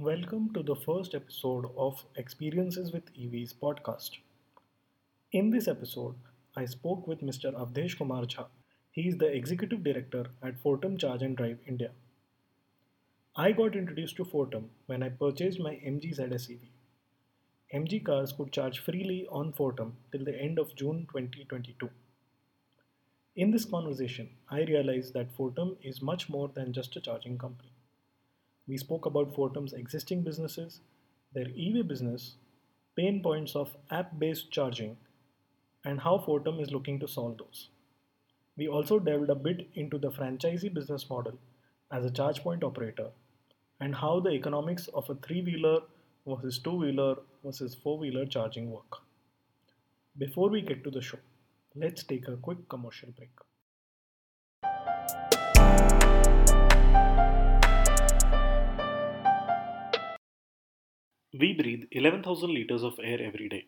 Welcome to the first episode of Experiences with EVs podcast. In this episode, I spoke with Mr. Awadhesh Kumar Jha. He is the executive director at Fortum Charge and Drive India. I got introduced to Fortum when I purchased my MG ZS EV. MG cars could charge freely on Fortum till the end of June 2022. In this conversation, I realized that Fortum is much more than just a charging company. We spoke about Fortum's existing businesses, their EV business, pain points of app based charging, and how Fortum is looking to solve those. We also delved a bit into the franchisee business model as a charge point operator and how the economics of a three wheeler versus two wheeler versus four wheeler charging work. Before we get to the show, let's take a quick commercial break. We breathe 11,000 liters of air every day.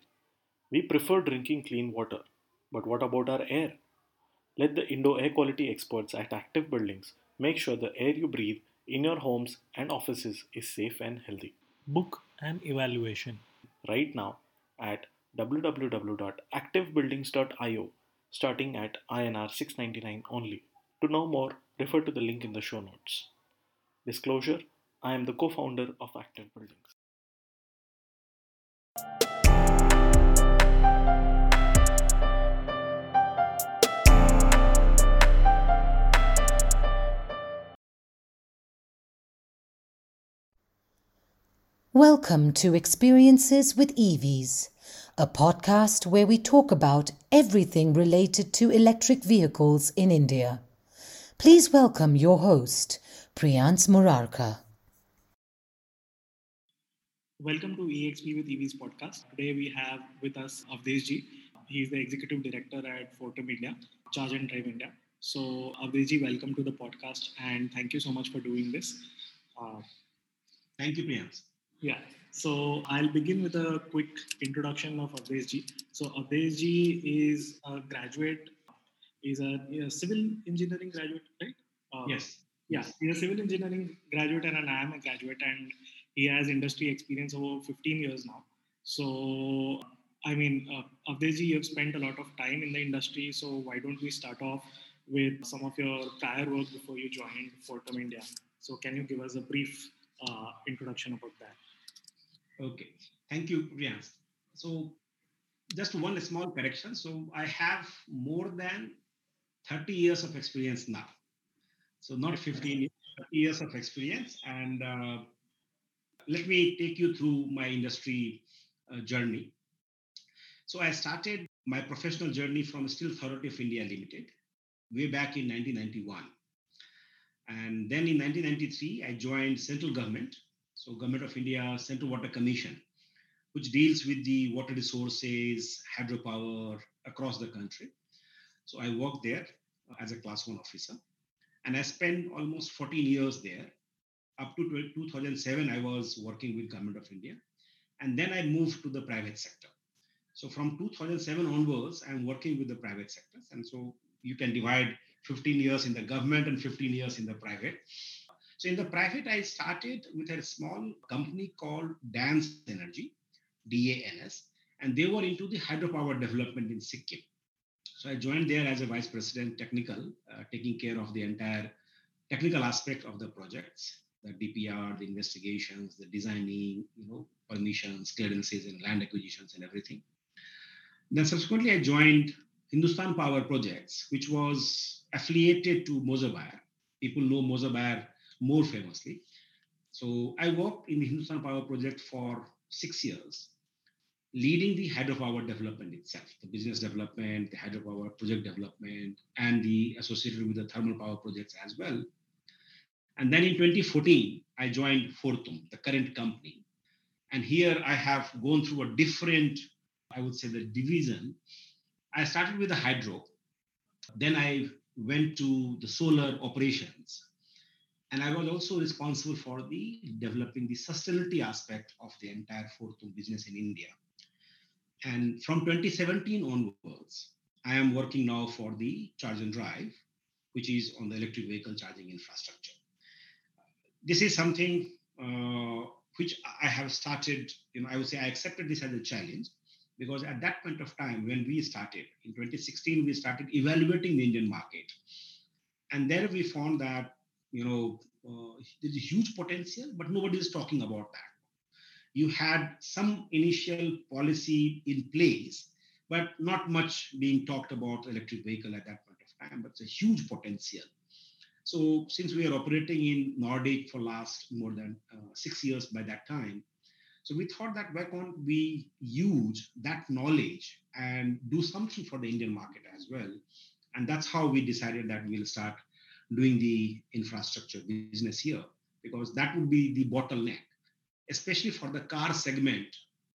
We prefer drinking clean water. But what about our air? Let the indoor air quality experts at Active Buildings make sure the air you breathe in your homes and offices is safe and healthy. Book an evaluation right now at www.activebuildings.io starting at INR 699 only. To know more, refer to the link in the show notes. Disclosure I am the co founder of Active Buildings. Welcome to Experiences with EVs, a podcast where we talk about everything related to electric vehicles in India. Please welcome your host, Priyans Murarka. Welcome to EXP with EVs podcast. Today we have with us Awadhesh ji. He is the executive director at Fortum India, Charge and Drive India. So Awadhesh ji, welcome to the podcast and thank you so much for doing this. Uh, Thank you, Priyans. Yeah, so I'll begin with a quick introduction of Awadhesh ji. So Awadhesh ji is a graduate, is a, a civil engineering graduate, right? Uh, Yes. Yeah, he's a civil engineering graduate and I am a graduate and he has industry experience over 15 years now. So, I mean, uh, Awadhesh ji, you've spent a lot of time in the industry. So why don't we start off with some of your prior work before you joined Fortum India? So can you give us a brief uh, introduction about that? Okay. Thank you, Priyans. So, just one small correction. So, I have more than 30 years of experience now. So, not 15 years, 30 years of experience. And uh, let me take you through my industry uh, journey. So, I started my professional journey from Steel Authority of India Limited way back in 1991. And then in 1993, I joined central government so Government of India Central Water Commission, which deals with the water resources, hydropower across the country. So I worked there as a class one officer. And I spent almost 14 years there. Up to 2007, I was working with Government of India. And then I moved to the private sector. So from 2007 onwards, I'm working with the private sectors. And so you can divide 15 years in the government and 15 years in the private. So in the private, I started with a small company called Dans Energy, DANS, and they were into the hydropower development in Sikkim. So I joined there as a vice president technical, uh, taking care of the entire technical aspect of the projects, the DPR, the investigations, the designing, you know, permissions, clearances, and land acquisitions and everything. Then subsequently, I joined Hindustan Power Projects, which was affiliated to Moser Baer. People know Moser Baer more famously. So I worked in the Hindustan Power Project for six years, leading the hydropower development itself, the business development, the hydropower project development, and the associated with the thermal power projects as well. And then in 2014, I joined Fortum, the current company. And here I have gone through a different, I would say, the division. I started with the hydro, then I went to the solar operations, and I was also responsible for the developing the sustainability aspect of the entire Fortum business in India. And from 2017 onwards, I am working now for the charge and drive, which is on the electric vehicle charging infrastructure. This is something uh, which I have started, you know, I would say I accepted this as a challenge because at that point of time when we started in 2016 we started evaluating the indian market and there we found that you know uh, there's a huge potential but nobody is talking about that you had some initial policy in place but not much being talked about electric vehicle at that point of time but it's a huge potential so since we are operating in nordic for last more than uh, six years by that time so we thought that why can't we use that knowledge and do something for the Indian market as well? And that's how we decided that we'll start doing the infrastructure business here, because that would be the bottleneck, especially for the car segment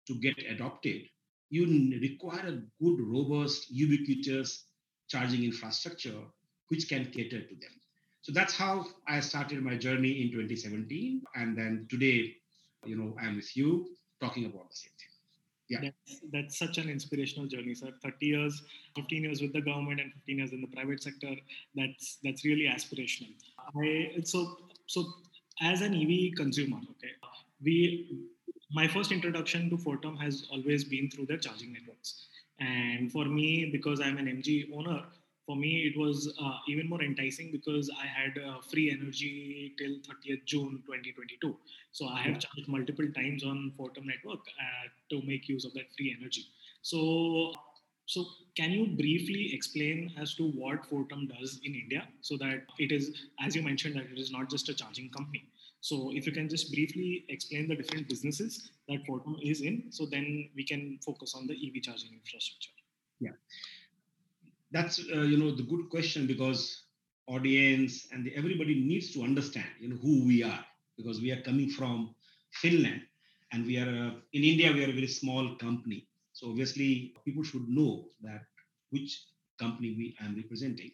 to get adopted. You require a good, robust, ubiquitous charging infrastructure which can cater to them. So that's how I started my journey in 2017. And then today, you know, I'm with you talking about the same. Yeah. That's, that's such an inspirational journey, sir. 30 years, 15 years with the government and 15 years in the private sector. That's that's really aspirational. I so so as an EV consumer, okay, we my first introduction to Fortum has always been through their charging networks. And for me, because I'm an MG owner, for me it was uh, even more enticing because i had uh, free energy till 30th june 2022 so i have charged multiple times on fortum network uh, to make use of that free energy. So so can you briefly explain as to what fortum does in india so that it is as you mentioned that it is not just a charging company? So if you can just briefly explain the different businesses that fortum is in so then we can focus on the ev charging infrastructure. Yeah that's uh, you know the good question because audience and the, everybody needs to understand you know who we are because we are coming from Finland and we are a, in India we are a very small company. So obviously people should know that which company we am representing.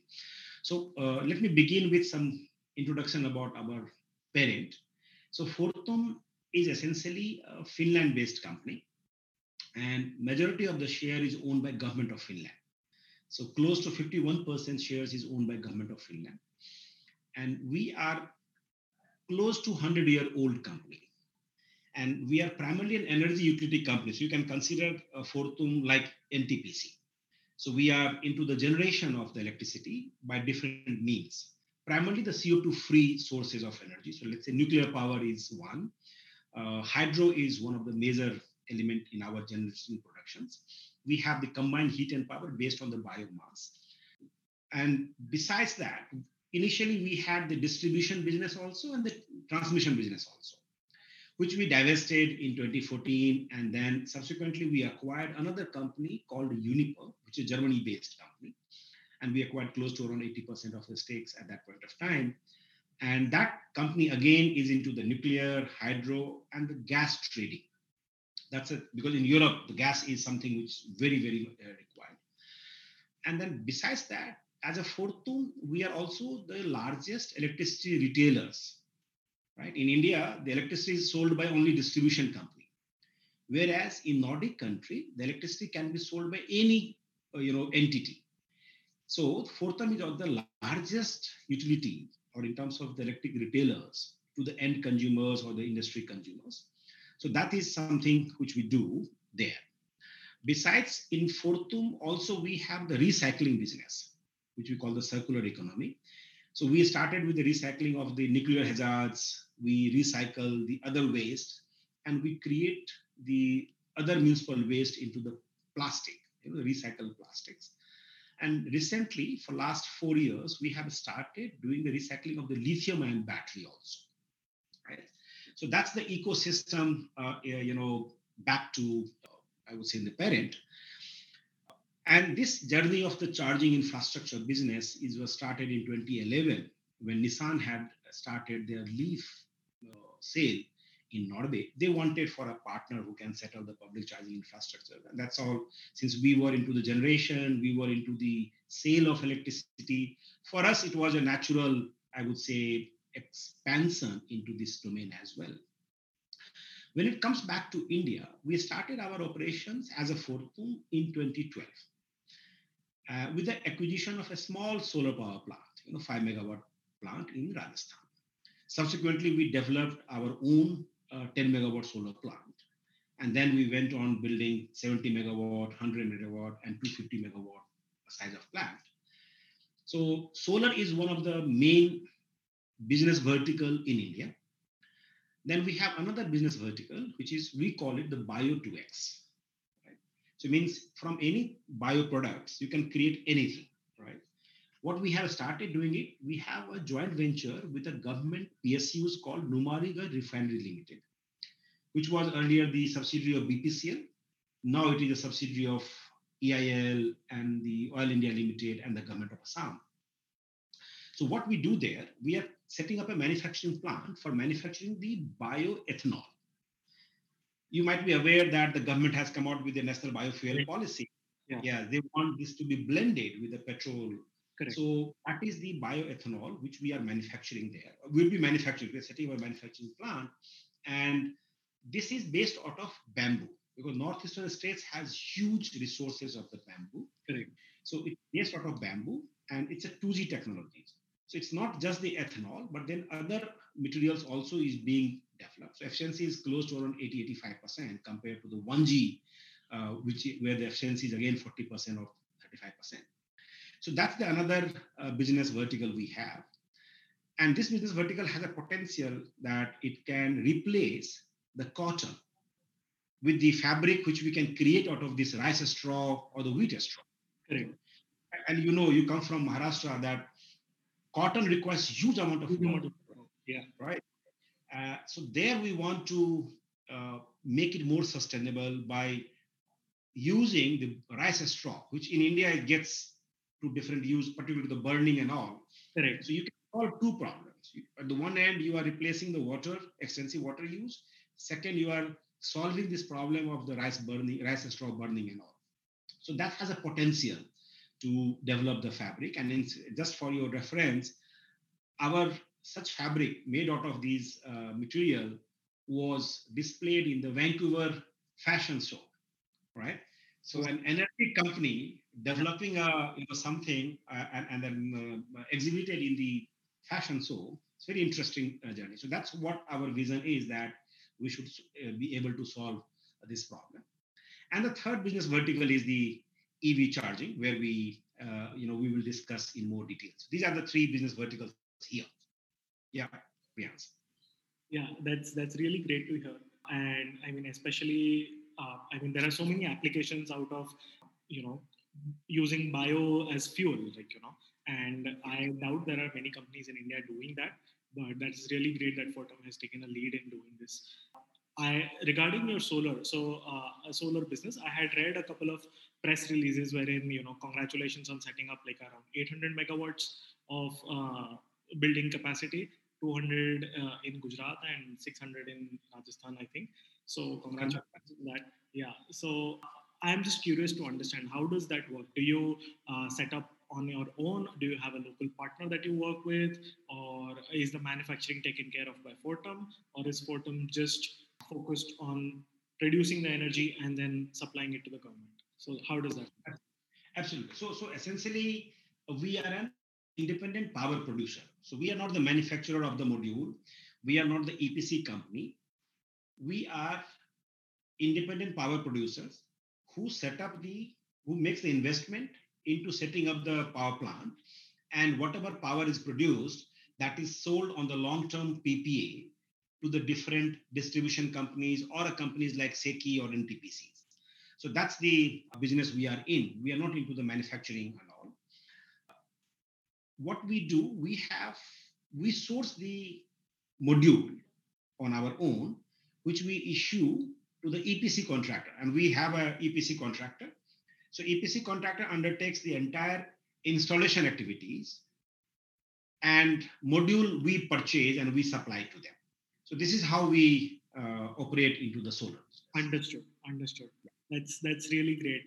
So uh, let me begin with some introduction about our parent. So Fortum is essentially a Finland-based company, and majority of the share is owned by government of Finland. So close to 51% shares is owned by government of Finland. And we are close to 100 year old company. And we are primarily an energy utility company. So you can consider uh, Fortum like NTPC. So we are into the generation of the electricity by different means. Primarily the CO2 free sources of energy. So let's say nuclear power is one. Uh, hydro is one of the major element in our generation productions we have the combined heat and power based on the biomass. And besides that, initially we had the distribution business also and the transmission business also, which we divested in 2014. And then subsequently we acquired another company called Uniper, which is Germany-based company. And we acquired close to around 80% of the stakes at that point of time. And that company again is into the nuclear, hydro, and the gas trading that's it. Because in europe the gas is something which is very very uh, required. And then besides that as a fortum we are also the largest electricity retailers right? In india the electricity is sold by only distribution company. Whereas in nordic country the electricity can be sold by any uh, you know entity. So fortum is the largest utility or in terms of the electric retailers to the end consumers or the industry consumers so that is something which we do there. Besides, in Fortum, also we have the recycling business, which we call the circular economy. So we started with the recycling of the nuclear hazards, we recycle the other waste, and we create the other municipal waste into the plastic, you know, recycled plastics. And recently, for last four years, we have started doing the recycling of the lithium-ion battery also. So that's the ecosystem, uh, you know, back to, I would say, the parent. And this journey of the charging infrastructure business is was started in 2011 when Nissan had started their Leaf uh, sale in Norway. They wanted for a partner who can set up the public charging infrastructure. And that's all. Since we were into the generation, we were into the sale of electricity. For us, it was a natural, I would say, expansion into this domain as well. When it comes back to India, we started our operations as a Fortum in 2012 uh, with the acquisition of a small solar power plant, you know, five megawatt plant in Rajasthan. Subsequently, we developed our own a 10 megawatt solar plant. And then we went on building 70 megawatt, 100 megawatt, and 250 megawatt size of plant. So solar is one of the main business vertical in India. Then we have another business vertical, which is we call it the Bio 2X. Right? So it means from any bio products, you can create anything, right? What we have started doing it, we have a joint venture with a government PSUs called Numaligarh Refinery Limited, which was earlier the subsidiary of BPCL. Now it is a subsidiary of EIL and the Oil India Limited and the government of Assam. So what we do there, we are setting up a manufacturing plant for manufacturing the bioethanol. You might be aware that the government has come out with a national biofuel Right. policy. Yeah. yeah, they want this to be blended with the petrol Correct. so that is the bioethanol which we are manufacturing there. We'll be manufacturing. We're setting up a manufacturing plant, and this is based out of bamboo because northeastern states has huge resources of the bamboo. Correct. So it's based out of bamboo, and it's a 2G technology. So it's not just the ethanol, but then other materials also is being developed. So efficiency is close to around 80, 85% compared to the 1G, uh, which where the efficiency is again 40% or 35%. So that's the another uh, business vertical we have. And this business vertical has a potential that it can replace the cotton with the fabric which we can create out of this rice straw or the wheat straw. Correct. And you know, you come from Maharashtra that cotton requires huge amount of water, Yeah. right? Uh, so there we want to uh, make it more sustainable by using the rice straw, which in India it gets to different use, particularly the burning and all. Correct. So you can solve two problems. At the one end, you are replacing the water, extensive water use. Second, you are solving this problem of the rice burning, rice straw burning and all. So that has a potential to develop the fabric. And in, just for your reference, our such fabric made out of these uh, material was displayed in the Vancouver fashion show, right? So an energy company developing a you know something uh, and, and then uh, exhibited in the fashion show. It's very interesting uh, journey. So that's what our vision is that we should uh, be able to solve this problem. And the third business vertical is the EV charging, where we uh, you know we will discuss in more details. These are the three business verticals here. Yeah, Priyans. Yeah, that's that's really great to hear. And I mean, especially, uh, I mean, there are so many applications out of, you know, using bio as fuel, like you know. And I doubt there are many companies in India doing that. But that's really great that Fortum has taken a lead in doing this. I regarding your solar, so uh, a solar business, I had read a couple of press releases wherein you know congratulations on setting up like around 800 megawatts of uh, building capacity 200 uh, in Gujarat and 600 in Rajasthan, I think. So congratulations on that. Yeah. So I'm just curious to understand how does that work? Do you uh, set up on your own? Do you have a local partner that you work with, or is the manufacturing taken care of by Fortum, or is Fortum just focused on producing the energy and then supplying it to the government? So how does that? Absolutely. So, so essentially, uh, we are an independent power producer. So we are not the manufacturer of the module. We are not the EPC company. We are independent power producers who set up the, who makes the investment into setting up the power plant, and whatever power is produced, that is sold on the long-term PPA to the different distribution companies or companies like SECI or NTPCs. So that's the business we are in. We are not into the manufacturing and all. What we do, we have, we source the module on our own, which we issue to the EPC contractor. And we have a EPC contractor. So EPC contractor undertakes the entire installation activities and module we purchase and we supply to them. So this is how we uh, operate into the solar. Understood. Understood. That's that's really great.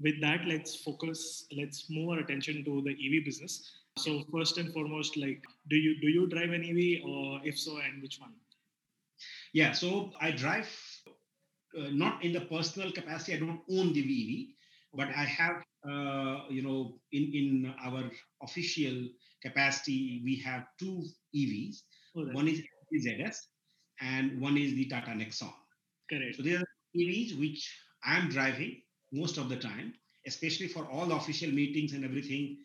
With that, let's focus. Let's move our attention to the EV business. So first and foremost, like, do you do you drive an EV, or if so, and which one? Yeah, so I drive uh, not in the personal capacity. I don't own the EV, but I have, uh, you know, in in our official capacity, we have two EVs. Oh, One is ZS, and one is the Tata Nexon. Correct. So there are EVs which I am driving most of the time, especially for all official meetings and everything.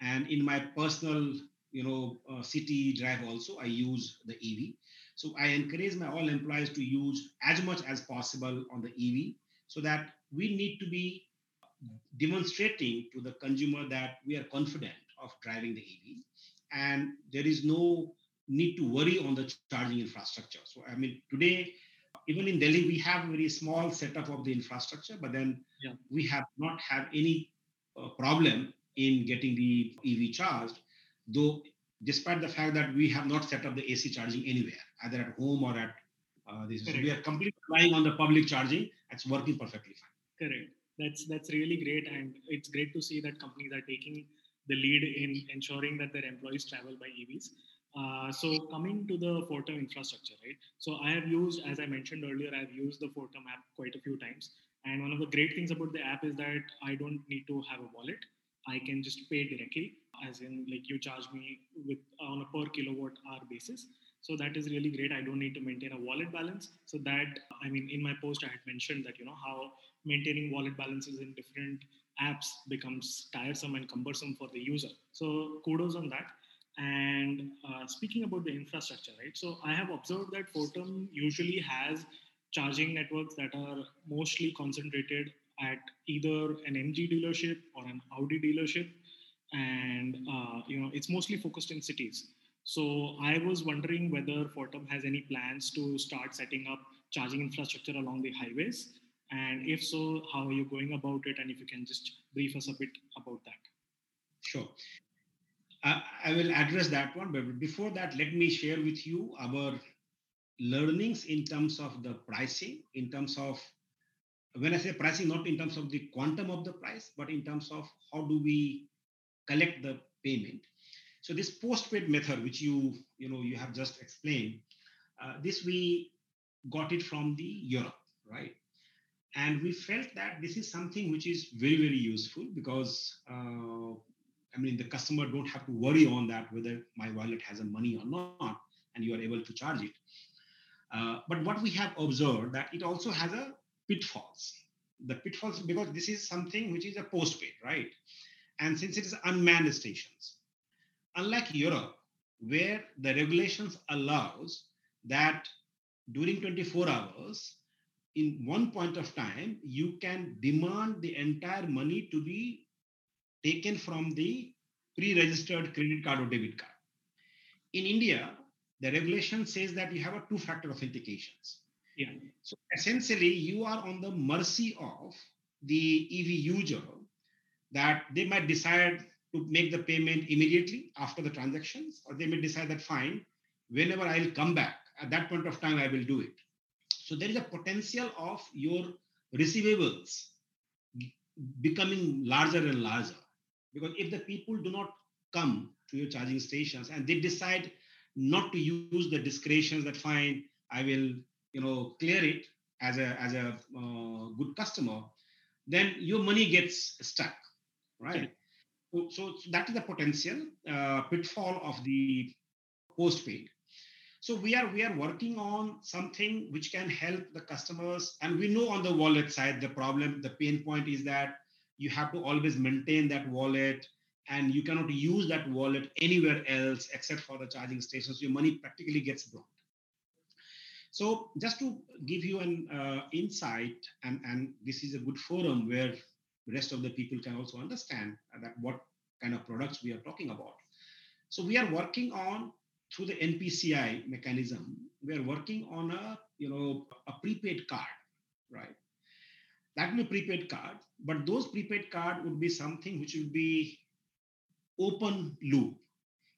And in my personal, you know, uh, city drive also, I use the EV. So I encourage my all employees to use as much as possible on the EV, so that we need to be demonstrating to the consumer that we are confident of driving the EV, and there is no need to worry on the charging infrastructure. So I mean, today even in Delhi, we have a very small setup of the infrastructure, but then yeah. we have not have any uh, problem in getting the EV charged, though despite the fact that we have not set up the AC charging anywhere, either at home or at uh, this. So we are completely relying on the public charging. It's working perfectly fine. Correct. That's that's really great, and it's great to see that companies are taking the lead in ensuring that their employees travel by EVs. Uh, so coming to the Fortum infrastructure, right? So I have used, as I mentioned earlier, I've used the Fortum app quite a few times. And one of the great things about the app is that I don't need to have a wallet. I can just pay directly, as in like you charge me with on a per kilowatt hour basis. So that is really great. I don't need to maintain a wallet balance. So that I mean, in my post, I had mentioned that you know how maintaining wallet balances in different apps becomes tiresome and cumbersome for the user. So kudos on that. And uh, speaking about the infrastructure, right? So I have observed that Fortum usually has charging networks that are mostly concentrated at either an MG dealership or an Audi dealership, and uh, you know it's mostly focused in cities. So I was wondering whether Fortum has any plans to start setting up charging infrastructure along the highways, and if so, how are you going about it? And if you can just brief us a bit about that. Sure. I will address that one, but before that, let me share with you our learnings in terms of the pricing, in terms of when I say pricing, not in terms of the quantum of the price, but in terms of how do we collect the payment. So this postpaid method, which you you know you have just explained, uh, this we got it from the Europe, right? And we felt that this is something which is very very useful because uh, I mean, the customer don't have to worry on that whether my wallet has a money or not, and you are able to charge it. Uh, but what we have observed that it also has a pitfalls. The pitfalls because this is something which is a postpaid, right? And since it is unmanned stations, unlike Europe, where the regulations allows that during 24 hours, in one point of time, you can demand the entire money to be taken from the pre-registered credit card or debit card. In India, the regulation says that you have a two-factor authentications. Yeah. So essentially, you are on the mercy of the EV user that they might decide to make the payment immediately after the transactions, or they may decide that fine, whenever I'll come back, at that point of time, I will do it. So there is a potential of your receivables becoming larger and larger. Because if the people do not come to your charging stations and they decide not to use the discretions that fine, I will, you know, clear it as a as a uh, good customer, then your money gets stuck, right? So, so, that is the potential uh, pitfall of the postpaid. So we are we are working on something which can help the customers, and we know on the wallet side the problem, the pain point is that you have to always maintain that wallet and you cannot use that wallet anywhere else except for the charging stations. Your money practically gets blocked. So just to give you an uh, insight and, and this is a good forum where the rest of the people can also understand that what kind of products we are talking about. So we are working on through the npci mechanism we are working on a you know a prepaid card right that will be prepaid card but those prepaid card would be something which will be open loop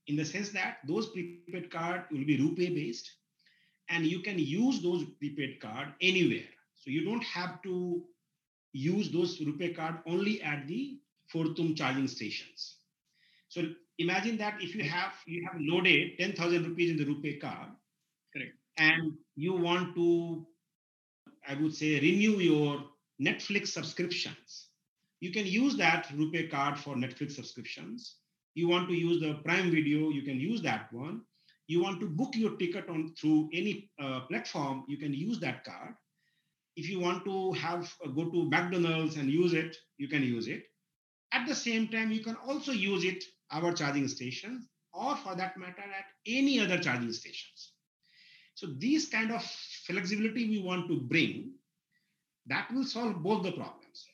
in the sense that those prepaid card will be rupee based and you can use those prepaid card anywhere. So you don't have to use those rupee card only at the Fortum charging stations. So imagine that if you have you have loaded 10,000 rupees in the rupee card, Correct. and you want to, I would say, renew your Netflix subscriptions. You can use that Rupee card for Netflix subscriptions. You want to use the Prime Video, you can use that one. you want to book your ticket on through any uh, platform, you can use that card. If you want to have uh, go to McDonald's and use it, you can use it. At the same time, you can also use it our charging stations, or for that matter, at any other charging stations. So these kind of flexibility we want to bring, that will solve both the problems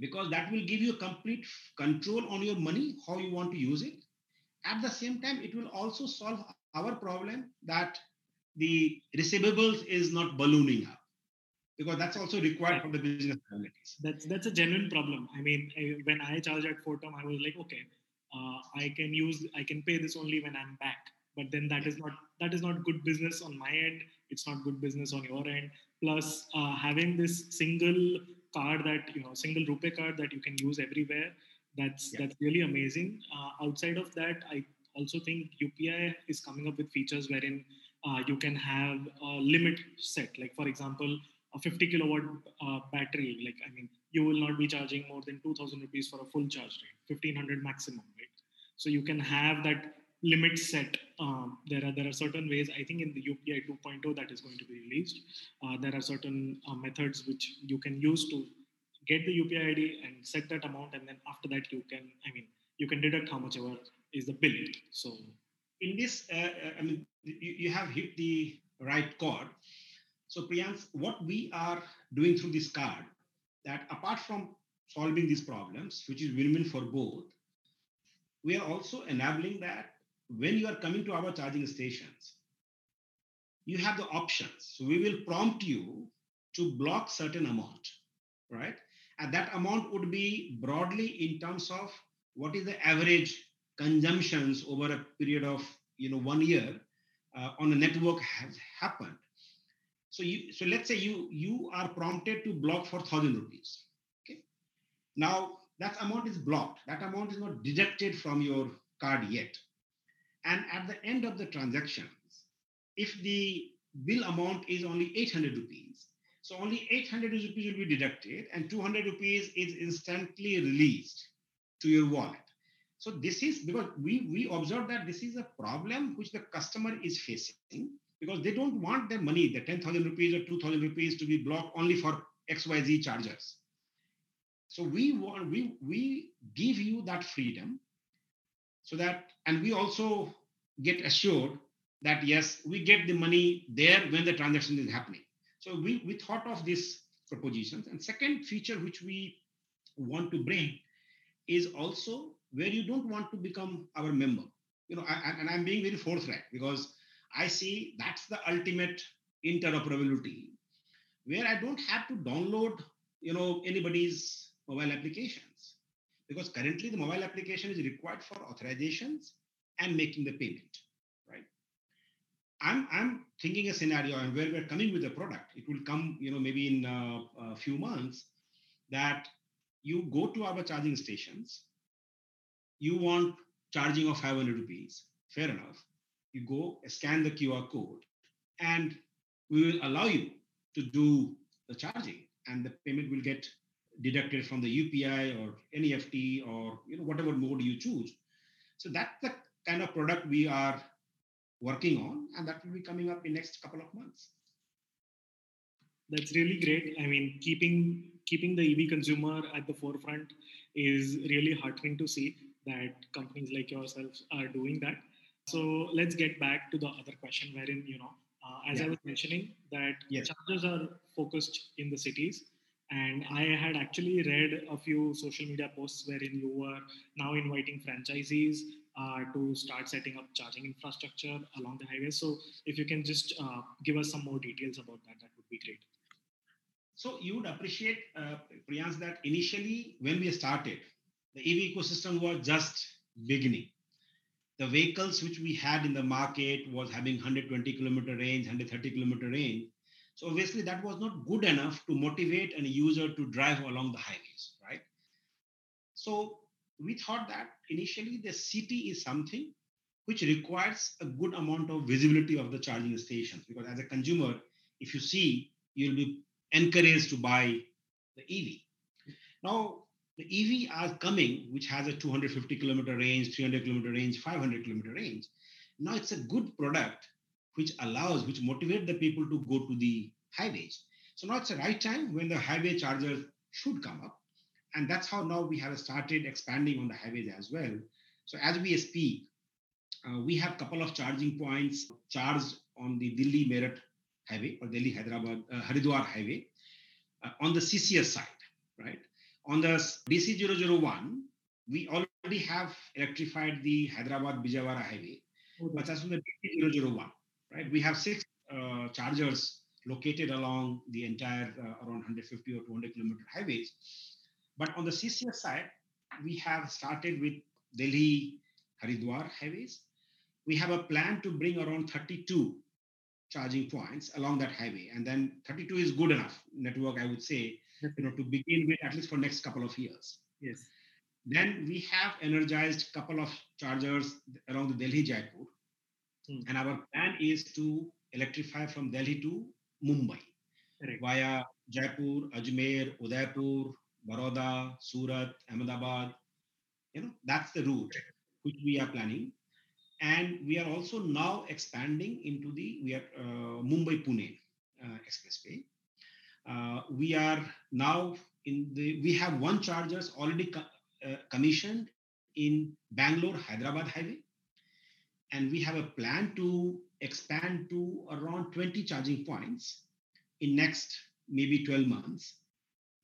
because that will give you complete control on your money, how you want to use it. At the same time, it will also solve our problem that the receivables is not ballooning up because that's also required for the business realities. That's that's a genuine problem. I mean, when I charged at four Fortum, I was like, okay, uh, I can use, I can pay this only when I'm back. But then that is not that is not good business on my end. It's not good business on your end. Plus, uh, having this single card that you know, single rupee card that you can use everywhere, that's yeah. that's really amazing. Uh, outside of that, I also think UPI is coming up with features wherein uh, you can have a limit set. Like for example, a 50 kilowatt uh, battery. Like I mean, you will not be charging more than 2,000 rupees for a full charge rate, 1,500 maximum, right? So you can have that limit set. Um, there are there are certain ways. I think in the UPI 2.0 that is going to be released, uh, there are certain uh, methods which you can use to get the UPI ID and set that amount, and then after that you can, I mean, you can deduct how much ever is the bill. So in this, uh, uh, I mean, you, you have hit the right chord. So Priyans, what we are doing through this card, that apart from solving these problems, which is win-win for both, we are also enabling that when you are coming to our charging stations, you have the options. So we will prompt you to block certain amount, right? And that amount would be broadly in terms of what is the average consumptions over a period of you know one year uh, on a network has happened. So you so let's say you you are prompted to block for thousand rupees. Okay. Now that amount is blocked. That amount is not deducted from your card yet. And at the end of the transactions, if the bill amount is only 800 rupees, so only 800 rupees will be deducted and 200 rupees is instantly released to your wallet. So this is because we, we observe that this is a problem which the customer is facing because they don't want their money, the 10,000 rupees or 2,000 rupees to be blocked only for XYZ chargers. So we want, we, we give you that freedom so that, and we also get assured that yes, we get the money there when the transaction is happening. So we, we thought of these propositions. And second feature which we want to bring is also where you don't want to become our member. You know, I, and I'm being very forthright because I see that's the ultimate interoperability where I don't have to download, you know, anybody's mobile applications because currently the mobile application is required for authorizations and making the payment, right? I'm, I'm thinking a scenario and where we're coming with a product. It will come, you know, maybe in uh, a few months that you go to our charging stations you want charging of 500 rupees, fair enough. You go scan the QR code and we will allow you to do the charging and the payment will get deducted from the UPI or NEFT or you know whatever mode you choose. So that's the kind of product we are working on and that will be coming up in next couple of months. That's really great. I mean, keeping keeping the EV consumer at the forefront is really heartening to see that companies like yourselves are doing that. So let's get back to the other question, wherein you know, uh, as yeah. I was mentioning, that yes. chargers are focused in the cities, and I had actually read a few social media posts wherein you were now inviting franchisees uh, to start setting up charging infrastructure along the highway. So if you can just uh, give us some more details about that, that would be great. So you would appreciate, uh, Priyans, that initially when we started, the EV ecosystem was just beginning. The vehicles which we had in the market was having 120 kilometer range, 130 kilometer range. So obviously that was not good enough to motivate a user to drive along the highways, right? So we thought that initially the city is something which requires a good amount of visibility of the charging stations because as a consumer, if you see, you'll be encouraged to buy the EV. Now, the EV are coming, which has a 250 kilometer range, 300 kilometer range, 500 kilometer range. Now it's a good product which allows, which motivate the people to go to the highways. So now it's the right time when the highway chargers should come up. And that's how now we have started expanding on the highways as well. So as we speak, uh, we have a couple of charging points charged on the Delhi Meerut highway or Delhi Hyderabad uh, Haridwar highway uh, on the CCS side, right? On the DC001, we already have electrified the Hyderabad Vijayawada highway, okay. but that's on the DC001, right? We have six uh, chargers located along the entire uh, around 150 or 200 kilometer highways. But on the CCS side, we have started with Delhi Haridwar highways. We have a plan to bring around 32 charging points along that highway, and then 32 is good enough network, I would say, you know, to begin with at least for next couple of years. Yes. Then we have energized couple of chargers around the Delhi Jaipur, hmm. and our plan is to electrify from Delhi to Mumbai Correct. via Jaipur, Ajmer, Udaipur, Baroda, Surat, Ahmedabad. You know, that's the route which we are planning. And we are also now expanding into the we are uh, Mumbai Pune uh, expressway. Uh, we are now in the we have one chargers already co- uh, commissioned in Bangalore Hyderabad highway, and we have a plan to expand to around 20 charging points in next maybe 12 months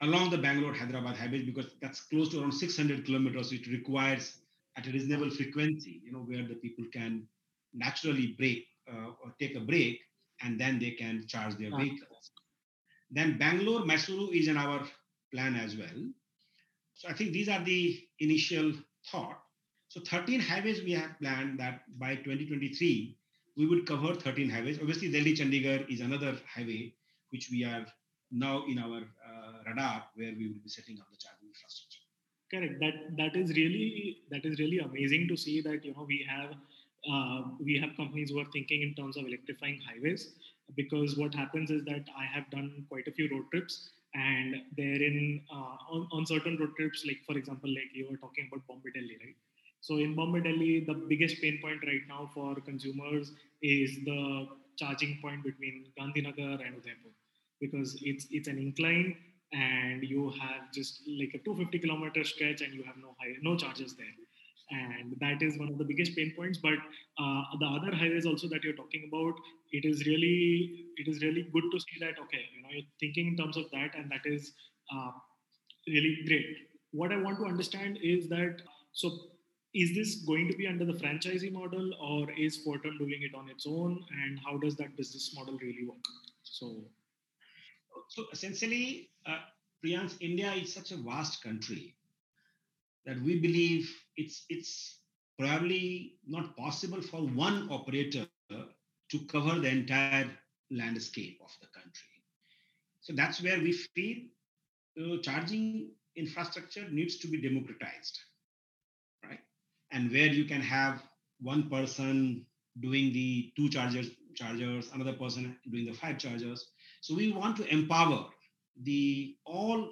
along the Bangalore Hyderabad highway because that's close to around 600 kilometers. It requires at a reasonable frequency, you know, where the people can naturally break uh, or take a break and then they can charge their vehicles. Then Bangalore Mysuru is in our plan as well. So I think these are the initial thought. So 13 highways we have planned that by 2023 we would cover 13 highways. Obviously, Delhi Chandigarh is another highway which we are now in our uh, radar where we will be setting up the charging infrastructure. Correct. That that is really that is really amazing to see that you know we have uh, we have companies who are thinking in terms of electrifying highways because what happens is that I have done quite a few road trips and therein uh, on, on certain road trips like for example like you were talking about Bombay Delhi right so in Bombay Delhi the biggest pain point right now for consumers is the charging point between Gandhinagar and Udaipur because it's it's an incline and you have just like a 250 kilometer stretch and you have no high, no charges there. And that is one of the biggest pain points. But uh, the other highways also that you're talking about it is really it is really good to see that okay you know you're thinking in terms of that and that is uh, really great. What i want to understand is that so is this going to be under the franchisee model or is Fortum doing it on its own and how does that business model really work so so essentially, uh, Priyans, India is such a vast country that we believe it's it's probably not possible for one operator to cover the entire landscape of the country. So that's where we feel uh, charging infrastructure needs to be democratized? And where you can have one person doing the two chargers, chargers, another person doing the five chargers, so we want to empower the all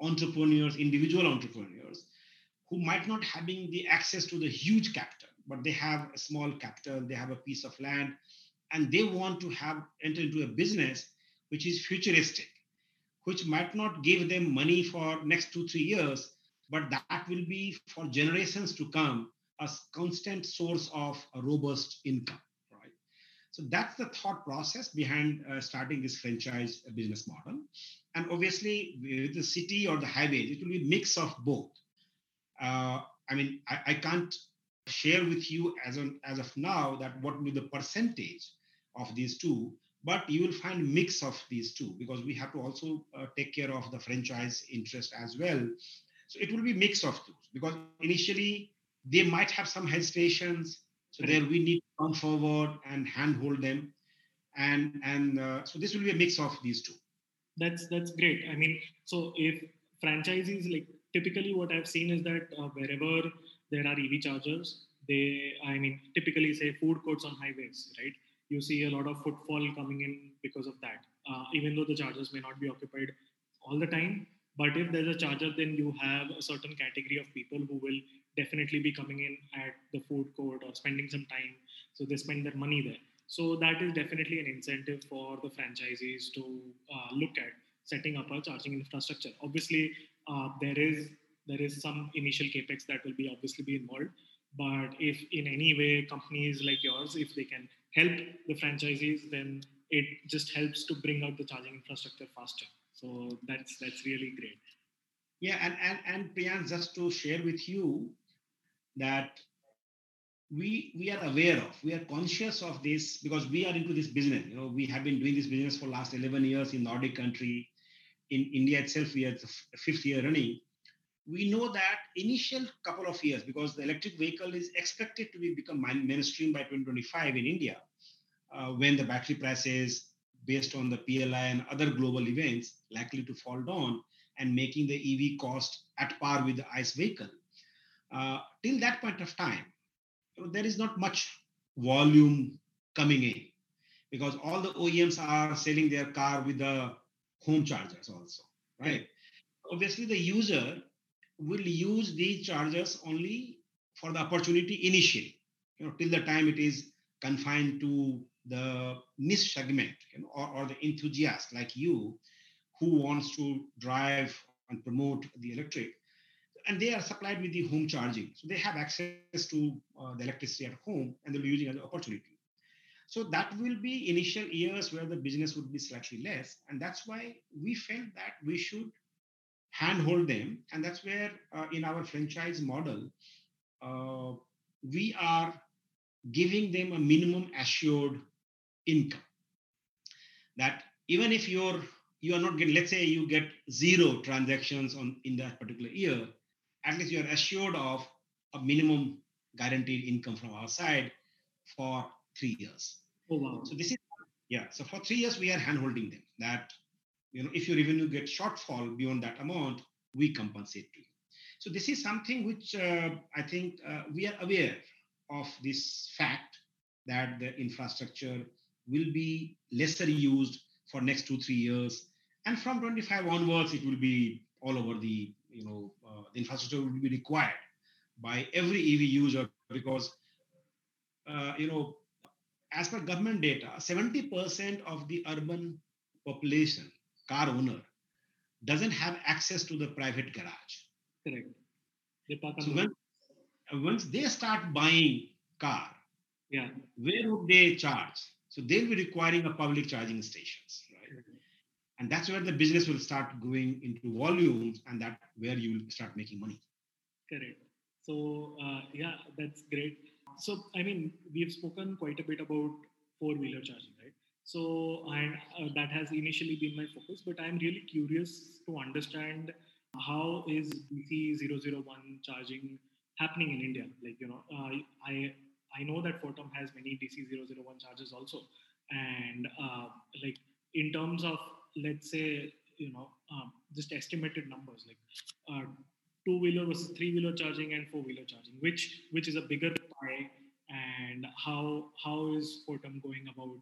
entrepreneurs, individual entrepreneurs who might not having the access to the huge capital, but they have a small capital, they have a piece of land, and they want to have enter into a business which is futuristic, which might not give them money for next two, three years, but that will be for generations to come a constant source of a robust income. Right so that's the thought process behind uh, starting this franchise business model. And obviously, with the city or the highways, it will be mix of both. Uh, I mean, I, I, can't share with you as, on, as of now that what will be the percentage of these two, but you will find mix of these two because we have to also uh, take care of the franchise interest as well. So it will be mix of two because initially they might have some hesitations so there we need to come forward and handhold them, and and uh, so this will be a mix of these two. That's that's great. I mean, so if franchisees like typically what I've seen is that uh, wherever there are EV chargers, they I mean typically say food courts on highways, right? You see a lot of footfall coming in because of that. Uh, even though the chargers may not be occupied all the time, But if there's a charger, then you have a certain category of people who will definitely be coming in at the food court or spending some time. So they spend their money there. So that is definitely an incentive for the franchisees to uh, look at setting up a charging infrastructure. Obviously, uh, there is there is some initial capex that will be obviously be involved. But if in any way companies like yours, if they can help the franchisees, then it just helps to bring out the charging infrastructure faster. So that's that's really great. Yeah, and and and Priyan, just to share with you that we we are aware of, we are conscious of this because we are into this business. You know, we have been doing this business for last 11 years in Nordic country. In India itself, we are the fifth year running. We know that initial couple of years, because the electric vehicle is expected to be become mainstream by 2025 in India, uh, when the battery prices based on the PLI and other global events likely to fall down and making the EV cost at par with the ICE vehicle. Uh, till that point of time, there is not much volume coming in because all the OEMs are selling their car with the home chargers also, right? Obviously, the user will use these chargers only for the opportunity initially, you know, till the time it is confined to the niche segment you know, or, or the enthusiast like you who wants to drive and promote the electric. And they are supplied with the home charging. So they have access to uh, the electricity at home and they'll be using as an opportunity. So that will be initial years where the business would be slightly less. And that's why we felt that we should handhold them. And that's where uh, in our franchise model uh, we are giving them a minimum assured income. That even if you're you are not getting, let's say you get zero transactions on in that particular year, at least you are assured of a minimum guaranteed income from our side for three years. Oh wow! So this is yeah. So for three years we are handholding them that you know if your revenue gets shortfall beyond that amount, we compensate to you. So this is something which uh, I think uh, we are aware of this fact that the infrastructure will be lesser used for next two three years. And from 25 onwards it will be all over the you know uh, the infrastructure will be required by every ev user because uh, you know as per government data 70% of the urban population car owner doesn't have access to the private garage. Correct. So when, once they start buying car yeah. where would they charge so they'll be requiring a public charging stations, right? And that's where the business will start going into volumes, and that where you will start making money. Correct. So uh, yeah, that's great. So I mean, we've spoken quite a bit about four-wheeler charging, right? So and uh, that has initially been my focus, but I'm really curious to understand how is DC 001 charging happening in India? Like you know, uh, I I know that Fortum has many DC001 charges also. And uh, like in terms of, let's say, you know, um, just estimated numbers like uh, two wheeler versus three wheeler charging and four wheeler charging, which which is a bigger pie, and how how is Fortum going about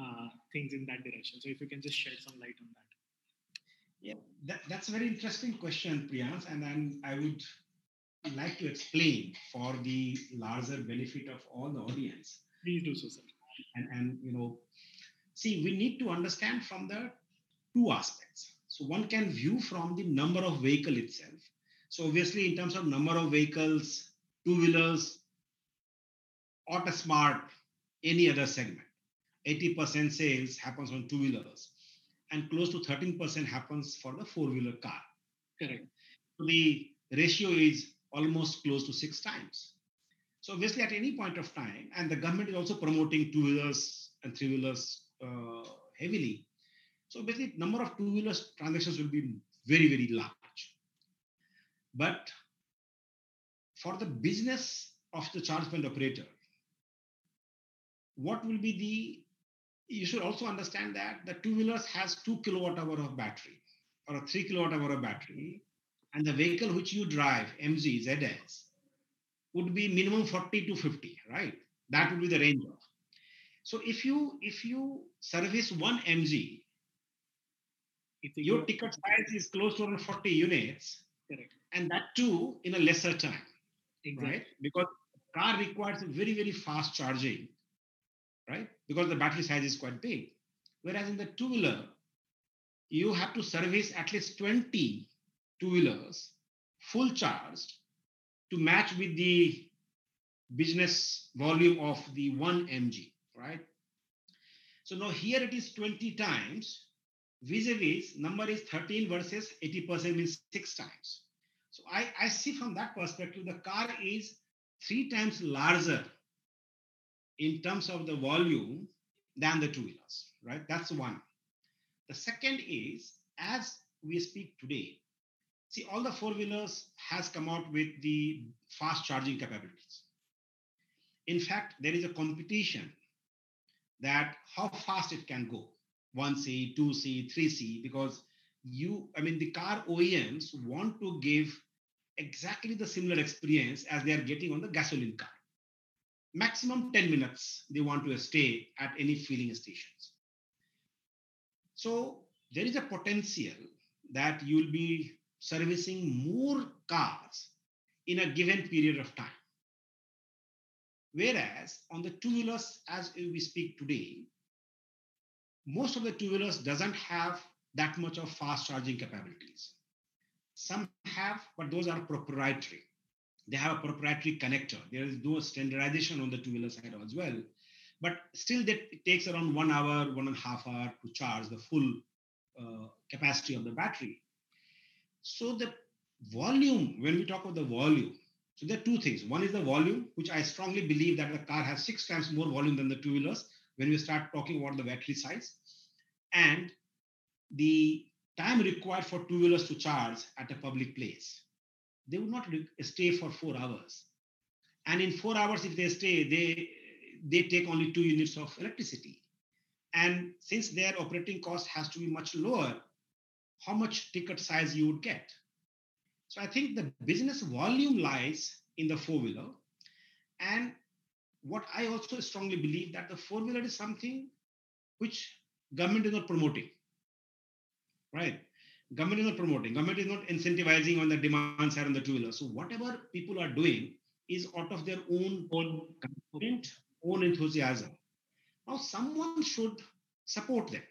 uh, things in that direction? So if you can just shed some light on that. Yeah, that, that's a very interesting question, Priyans, and I would like to explain for the larger benefit of all the audience. Please do so, sir. And, and you know, see, we need to understand from the two aspects. So one can view from the number of vehicle itself. So obviously, in terms of number of vehicles, two-wheelers, auto smart, any other segment, 80% sales happens on two-wheelers, and close to 13% happens for the four-wheeler car. Correct. So the ratio is almost close to six times. So obviously, at any point of time, and the government is also promoting two wheelers and three wheelers uh, heavily. So basically, number of two wheelers transactions will be very very large. But for the business of the charge point operator, what will be the you should also understand that the two wheelers has two kilowatt hour of battery or a three kilowatt hour of battery and the vehicle which you drive, MG, ZS, would be minimum 40 to 50, right? That would be the range of. So if you if you service one MG, your ticket size is close to around 40 units. Correct. And that too in a lesser time. Exactly. Right? Because car requires very, very fast charging, right? Because the battery size is quite big. Whereas in the two-wheeler, you have to service at least 20 two-wheelers full charged to match with the business volume of the 1 MG, right? So now here it is 20 times, vis-a-vis number is 13 versus 80% means six times. So I, I see from that perspective, the car is three times larger in terms of the volume than the two wheelers, right? That's one. The second is, as we speak today, see all the four wheelers has come out with the fast charging capabilities. In fact, there is a competition that how fast it can go. 1c 2c 3c because you i mean the car oems want to give exactly the similar experience as they are getting on the gasoline car. Maximum 10 minutes they want to stay at any filling stations. So there is a potential that you'll be servicing more cars in a given period of time Whereas on the two wheelers, as we speak today, most of the two wheelers doesn't have that much of fast charging capabilities. Some have, but those are proprietary. They have a proprietary connector. There is no standardization on the two wheeler side as well. But still, that it takes around one hour, one and a half hour to charge the full uh, capacity of the battery. So the volume, when we talk about the volume, so there are two things. One is the volume, which I strongly believe that the car has six times more volume than the two wheelers when we start talking about the battery size. And the time required for two wheelers to charge at a public place. They would not stay for four hours. And in four hours, if they stay, they, they take only two units of electricity. And since their operating cost has to be much lower, how much ticket size you would get? So I think the business volume lies in the four wheeler. And what I also strongly believe that the four wheeler is something which government is not promoting. Right? Government is not promoting. Government is not incentivizing on the demand side on the two wheeler. So whatever people are doing is out of their own own commitment, own enthusiasm. Now someone should support them,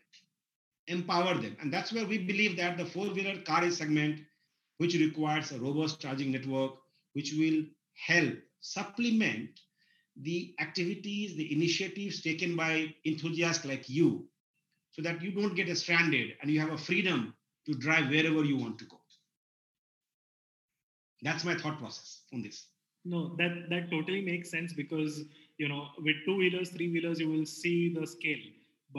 empower them, and that's where we believe that the four wheeler car segment which requires a robust charging network, which will help supplement the activities, the initiatives taken by enthusiasts like you, so that you don't get stranded and you have a freedom to drive wherever you want to go. That's my thought process on this. No, that that totally makes sense because you know with two wheelers, three wheelers, you will see the scale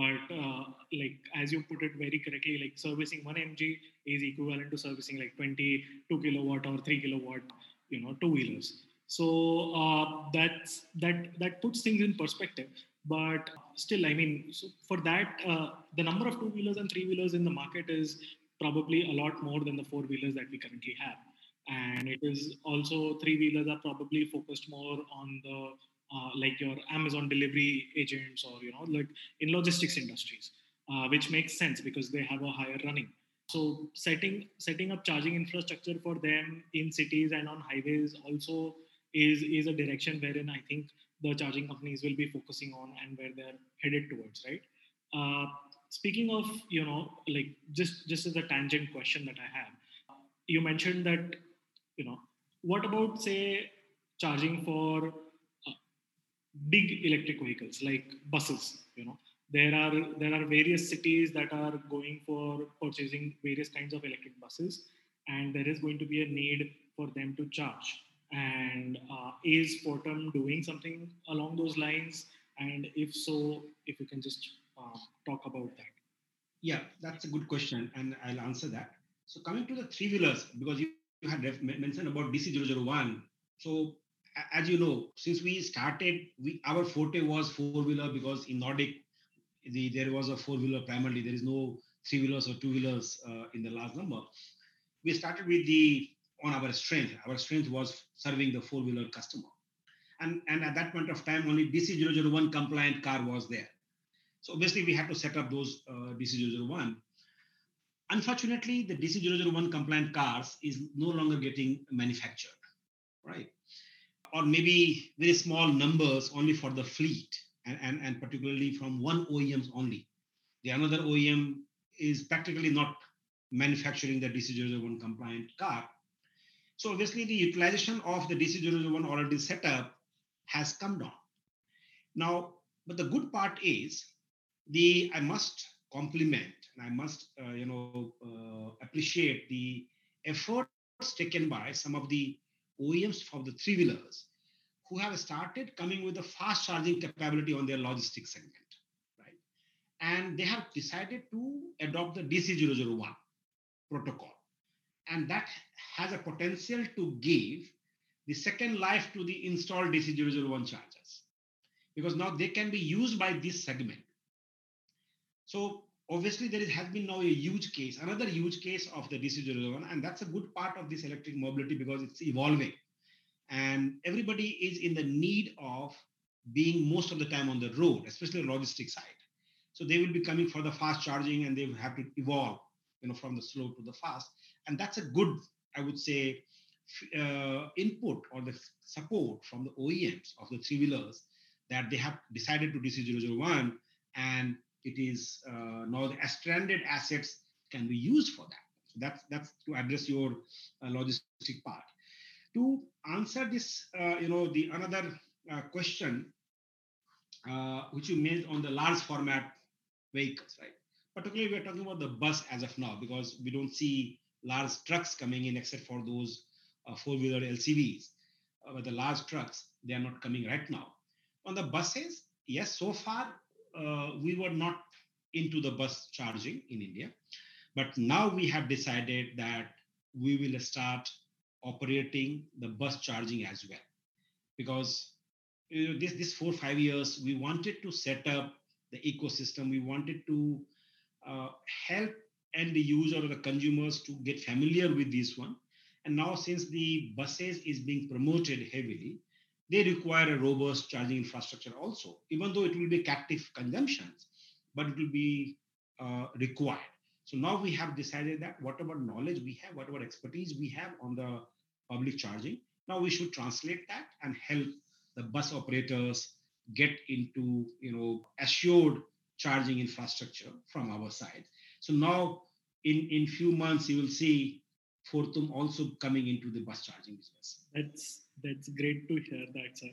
but uh, like as you put it very correctly like servicing 1 MG is equivalent to servicing like 22 kilowatt or 3 kilowatt you know two wheelers so uh, that's that that puts things in perspective. But still i mean so for that uh, the number of two wheelers and three wheelers in the market is probably a lot more than the four wheelers that we currently have. And it is also three wheelers are probably focused more on the uh, like your Amazon delivery agents or you know like in logistics industries, uh, which makes sense because they have a higher running. So setting setting up charging infrastructure for them in cities and on highways also is is a direction wherein I think the charging companies will be focusing on and where they're headed towards, right? Uh, speaking of you know like just just as a tangent question that I have, you mentioned that you know what about say charging for big electric vehicles like buses you know. There are there are various cities that are going for purchasing various kinds of electric buses and there is going to be a need for them to charge. And uh, is Fortum doing something along those lines? And if so if you can just uh, talk about that. Yeah that's a good question and i'll answer that. So coming to the three wheelers because you, you had mentioned about DC001 so as you know, since we started, we our forte was four wheeler because in Nordic, the, there was a four wheeler primarily. There is no three wheelers or two wheelers uh, in the last number. We started with the on our strength. Our strength was serving the four wheeler customer, and and at that point of time, only DC 001 compliant car was there. So obviously, we had to set up those uh, DC 001. unfortunately, the DC001 compliant cars is no longer getting manufactured, right? Or maybe very small numbers only for the fleet, and, and, and particularly from one OEMs only. The another OEM is practically not manufacturing the DC001 compliant car. So obviously the utilization of the DC001 already set up has come down. Now, but the good part is the I must compliment and I must uh, you know uh, appreciate the efforts taken by some of the OEMs for the three wheelers who have started coming with a fast charging capability on their logistics segment, right? And they have decided to adopt the DC001 protocol. And that has a potential to give the second life to the installed DC001 chargers because now they can be used by this segment. So obviously there has been now a huge case, another huge case of the DC001, and that's a good part of this electric mobility because it's evolving. And everybody is in the need of being most of the time on the road, especially the logistic side. So they will be coming for the fast charging and they will have to evolve, you know, from the slow to the fast. And that's a good, I would say, uh, input or the support from the OEMs of the three wheelers that they have decided to DC001 and it is uh, now the stranded assets can be used for that. So that's that's to address your uh, logistic part. To answer this, uh, you know, the another uh, question uh, which you made on the large format vehicles, right? Particularly, we're talking about the bus as of now because we don't see large trucks coming in except for those uh, four-wheeler LCVs. but the large trucks, they are not coming right now. On the buses, yes, so far we were not into the bus charging in India. But now we have decided that we will start operating the bus charging as well. Because you know, this, this four, five years, we wanted to set up the ecosystem. We wanted to uh, help end the user or the consumers to get familiar with this one. And now since the buses is being promoted heavily, they require a robust charging infrastructure also, even though it will be captive consumptions, but it will be uh, required. So now we have decided that whatever knowledge we have, whatever expertise we have on the public charging, now we should translate that and help the bus operators get into you know assured charging infrastructure from our side. So now in in few months you will see Fortum also coming into the bus charging business. That's that's great to hear that, sir.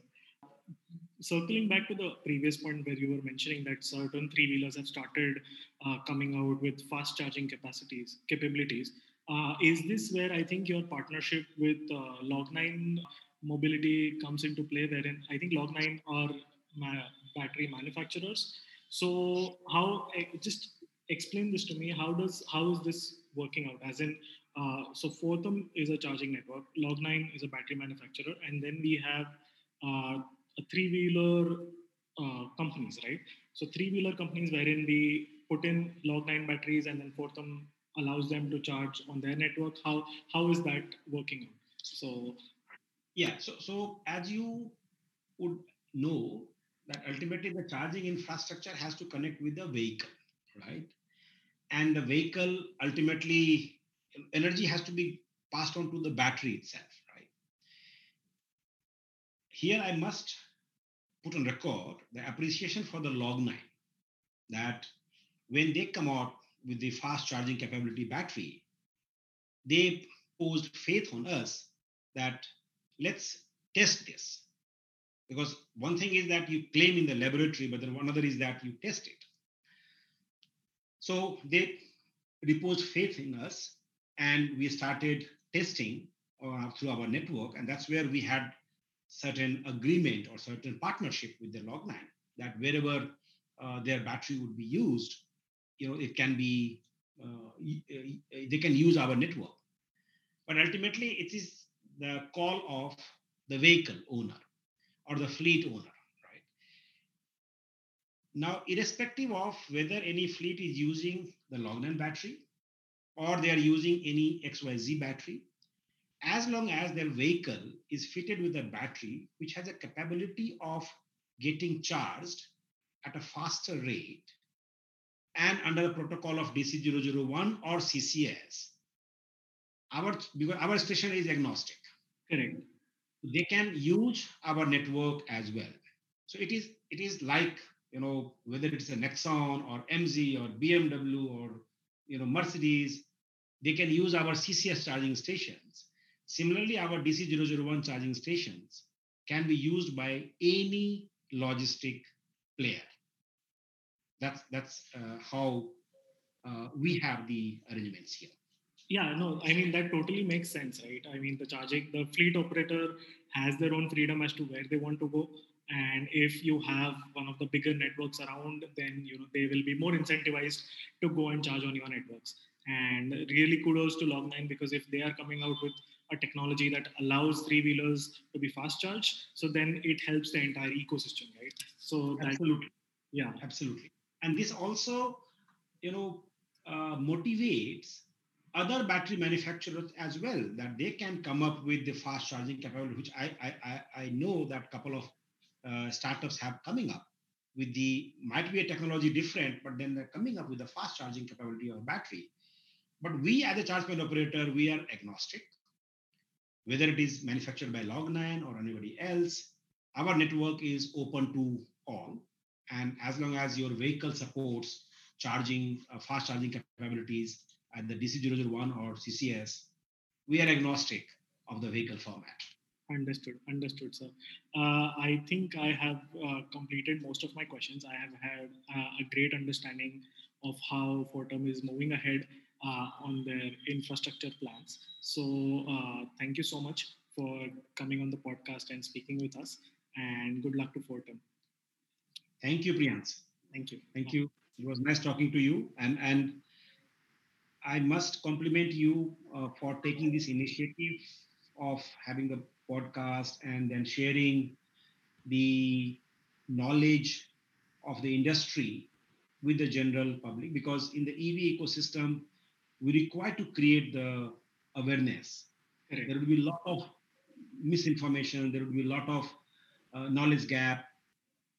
Circling back to the previous point where you were mentioning that certain three wheelers have started uh, coming out with fast charging capacities capabilities. Uh, is this where I think your partnership with uh, Log9 Mobility comes into play? Wherein I think Log9 are ma- battery manufacturers. So how eh, just explain this to me? How does how is this working out? As in, uh, so Fortum is a charging network, Log9 is a battery manufacturer, and then we have uh, three-wheeler uh, companies, right? So three-wheeler companies wherein we put in Log9 batteries and then Fortum allows them to charge on their network. How how is that working out? So yeah, so so as you would know that ultimately the charging infrastructure has to connect with the vehicle, right? And the vehicle ultimately energy has to be passed on to the battery itself, right? Here I must put on record the appreciation for the Log9 that when they come out with the fast charging capability battery, they posed faith on us that let's test this. Because one thing is that you claim in the laboratory, but then another is that you test it. So they reposed faith in us and we started testing uh, through our network and that's where we had certain agreement or certain partnership with the Log9 that wherever uh, their battery would be used you know it can be uh, they can use our network. But ultimately it is the call of the vehicle owner or the fleet owner right? Now irrespective of whether any fleet is using the Log9 battery or they are using any XYZ battery, as long as their vehicle is fitted with a battery which has a capability of getting charged at a faster rate and under the protocol of DC001 or CCS. Our, because our station is agnostic. Correct. They can use our network as well. So it is it is like you know whether it's a Nexon or MZ or BMW or you know Mercedes, they can use our CCS charging stations. Similarly, our DC001 charging stations can be used by any logistic player. That's that's uh, how uh, we have the arrangements here. Yeah, no, I mean that totally makes sense, right? I mean the charging, the fleet operator has their own freedom as to where they want to go, and if you have one of the bigger networks around, then you know they will be more incentivized to go and charge on your networks. And really kudos to Log9 because if they are coming out with a technology that allows three wheelers to be fast charged, so then it helps the entire ecosystem, right? So that, absolutely, yeah, absolutely. And this also, you know, uh, motivates other battery manufacturers as well that they can come up with the fast charging capability, which I I, I know that couple of uh, startups have coming up with the might be a technology different, but then they're coming up with a fast charging capability of battery. But we as a charge point operator, we are agnostic. Whether it is manufactured by Log9 or anybody else, our network is open to all. And as long as your vehicle supports charging, uh, fast charging capabilities at the DC001 or CCS, we are agnostic of the vehicle format. Understood, understood, sir. Uh, I think I have uh, completed most of my questions. I have had uh, a great understanding of how Fortum is moving ahead uh, on their infrastructure plans. So, uh, thank you so much for coming on the podcast and speaking with us. And good luck to Fortum. Thank you, Priyans. Thank you. Thank you. It was nice talking to you. And, and I must compliment you uh, for taking this initiative of having the podcast and then sharing the knowledge of the industry with the general public because in the EV ecosystem, we require to create the awareness. Correct. There will be a lot of misinformation, there will be a lot of uh, knowledge gap.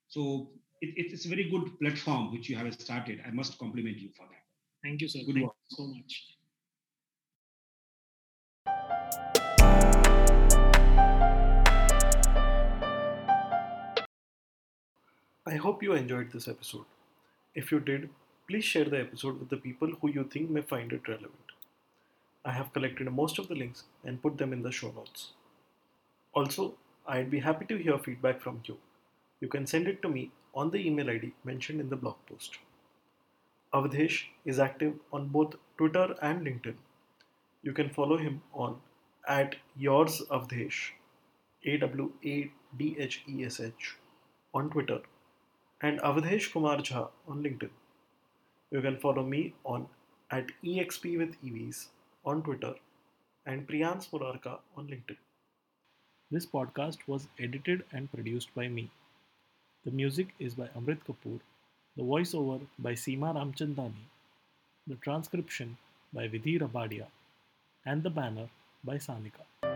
So it, it's a very good platform which you have started. I must compliment you for that. Thank you, sir. Good Thank work. you so much. I hope you enjoyed this episode. If you did, please share the episode with the people who you think may find it relevant. I have collected most of the links and put them in the show notes. Also, I'd be happy to hear feedback from you. You can send it to me on the email ID mentioned in the blog post. Awadhesh is active on both Twitter and LinkedIn. You can follow him on at yours Awadhesh, A W A D H E S H, on Twitter, and Awadhesh Kumar Jha on LinkedIn. You can follow me on at EXP with EVs on Twitter and Priyans Murarka on LinkedIn. This podcast was edited and produced by me. The music is by Amrit Kapoor, the voiceover by Seema Ramchandani, the transcription by Vidhi Rabadia, and the banner by Sanika.